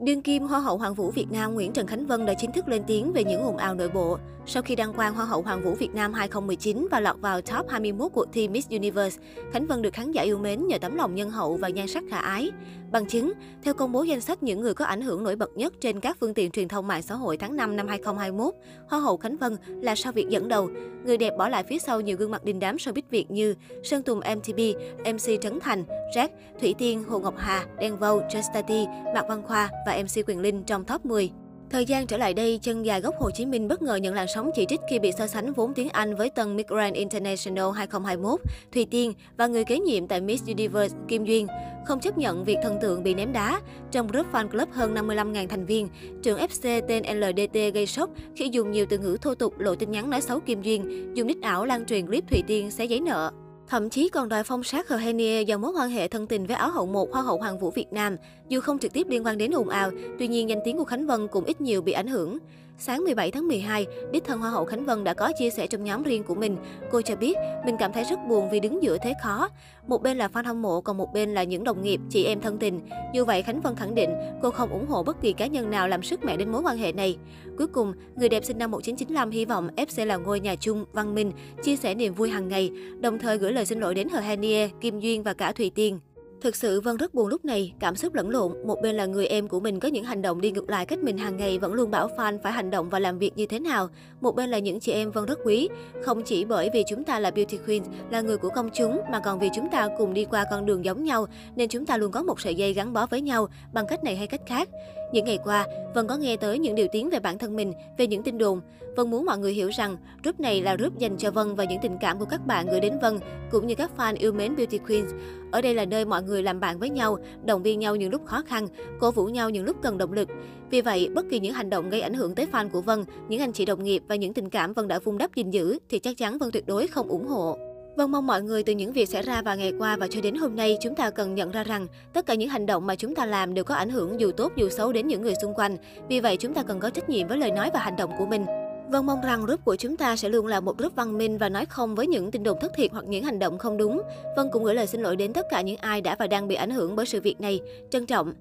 Đương kim Hoa hậu Hoàng vũ Việt Nam Nguyễn Trần Khánh Vân đã chính thức lên tiếng về những ồn ào nội bộ. Sau khi đăng quang Hoa hậu Hoàng vũ Việt Nam 2019 và lọt vào top 21 cuộc thi Miss Universe, Khánh Vân được khán giả yêu mến nhờ tấm lòng nhân hậu và nhan sắc khả ái. Bằng chứng, theo công bố danh sách những người có ảnh hưởng nổi bật nhất trên các phương tiện truyền thông mạng xã hội tháng 5 năm 2021, Hoa hậu Khánh Vân là sao Việt dẫn đầu. Người đẹp bỏ lại phía sau nhiều gương mặt đình đám showbiz Việt như Sơn Tùng MTP, MC Trấn Thành, Jack, Thủy Tiên, Hồ Ngọc Hà, Đen Vâu, Justati, Mạc Văn Khoa và MC Quyền Linh trong top 10. Thời gian trở lại đây, chân dài gốc Hồ Chí Minh bất ngờ nhận làn sóng chỉ trích khi bị so sánh vốn tiếng Anh với tân Miss Grand International 2021, Thùy Tiên và người kế nhiệm tại Miss Universe Kim Duyên. Không chấp nhận việc thần tượng bị ném đá, trong group fan club hơn 55.000 thành viên, trưởng FC tên LDT gây sốc khi dùng nhiều từ ngữ thô tục lộ tin nhắn nói xấu Kim Duyên, dùng nick ảo lan truyền clip Thùy Tiên xé giấy nợ. Thậm chí còn đòi phong sát Hờ Henie do mối quan hệ thân tình với áo hậu một Hoa hậu Hoàng vũ Việt Nam. Dù không trực tiếp liên quan đến ồn ào, tuy nhiên danh tiếng của Khánh Vân cũng ít nhiều bị ảnh hưởng. Sáng 17 tháng 12, đích thân Hoa hậu Khánh Vân đã có chia sẻ trong nhóm riêng của mình. Cô cho biết, mình cảm thấy rất buồn vì đứng giữa thế khó. Một bên là fan hâm mộ, còn một bên là những đồng nghiệp, chị em thân tình. Dù vậy, Khánh Vân khẳng định cô không ủng hộ bất kỳ cá nhân nào làm sức mẹ đến mối quan hệ này. Cuối cùng, người đẹp sinh năm 1995 hy vọng FC là ngôi nhà chung, văn minh, chia sẻ niềm vui hàng ngày, đồng thời gửi lời xin lỗi đến Hờ Hanie, Kim Duyên và cả Thùy Tiên. Thực sự Vân rất buồn lúc này, cảm xúc lẫn lộn. Một bên là người em của mình có những hành động đi ngược lại cách mình hàng ngày vẫn luôn bảo fan phải hành động và làm việc như thế nào. Một bên là những chị em Vân rất quý, không chỉ bởi vì chúng ta là beauty queen, là người của công chúng mà còn vì chúng ta cùng đi qua con đường giống nhau nên chúng ta luôn có một sợi dây gắn bó với nhau bằng cách này hay cách khác. Những ngày qua, Vân có nghe tới những điều tiếng về bản thân mình, về những tin đồn. Vân muốn mọi người hiểu rằng group này là group dành cho Vân và những tình cảm của các bạn gửi đến Vân, cũng như các fan yêu mến beauty queens. Ở đây là nơi mọi người làm bạn với nhau, động viên nhau những lúc khó khăn, cổ vũ nhau những lúc cần động lực. Vì vậy, bất kỳ những hành động gây ảnh hưởng tới fan của Vân, những anh chị đồng nghiệp và những tình cảm Vân đã vun đắp gìn giữ thì chắc chắn Vân tuyệt đối không ủng hộ. Vâng mong mọi người từ những việc xảy ra vào ngày qua và cho đến hôm nay, chúng ta cần nhận ra rằng tất cả những hành động mà chúng ta làm đều có ảnh hưởng dù tốt dù xấu đến những người xung quanh. Vì vậy, chúng ta cần có trách nhiệm với lời nói và hành động của mình. Vâng mong rằng group của chúng ta sẽ luôn là một group văn minh và nói không với những tin đồn thất thiệt hoặc những hành động không đúng. Vâng cũng gửi lời xin lỗi đến tất cả những ai đã và đang bị ảnh hưởng bởi sự việc này. Trân trọng.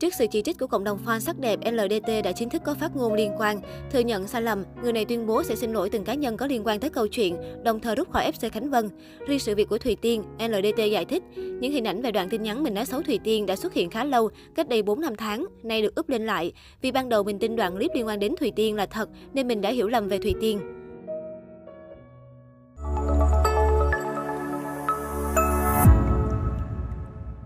Trước sự chỉ trích của cộng đồng fan sắc đẹp, LDT đã chính thức có phát ngôn liên quan. Thừa nhận sai lầm, người này tuyên bố sẽ xin lỗi từng cá nhân có liên quan tới câu chuyện, đồng thời rút khỏi FC Khánh Vân. Riêng sự việc của Thùy Tiên, LDT giải thích, những hình ảnh về đoạn tin nhắn mình nói xấu Thùy Tiên đã xuất hiện khá lâu, cách đây 4 năm tháng, nay được úp lên lại. Vì ban đầu mình tin đoạn clip liên quan đến Thùy Tiên là thật nên mình đã hiểu lầm về Thùy Tiên.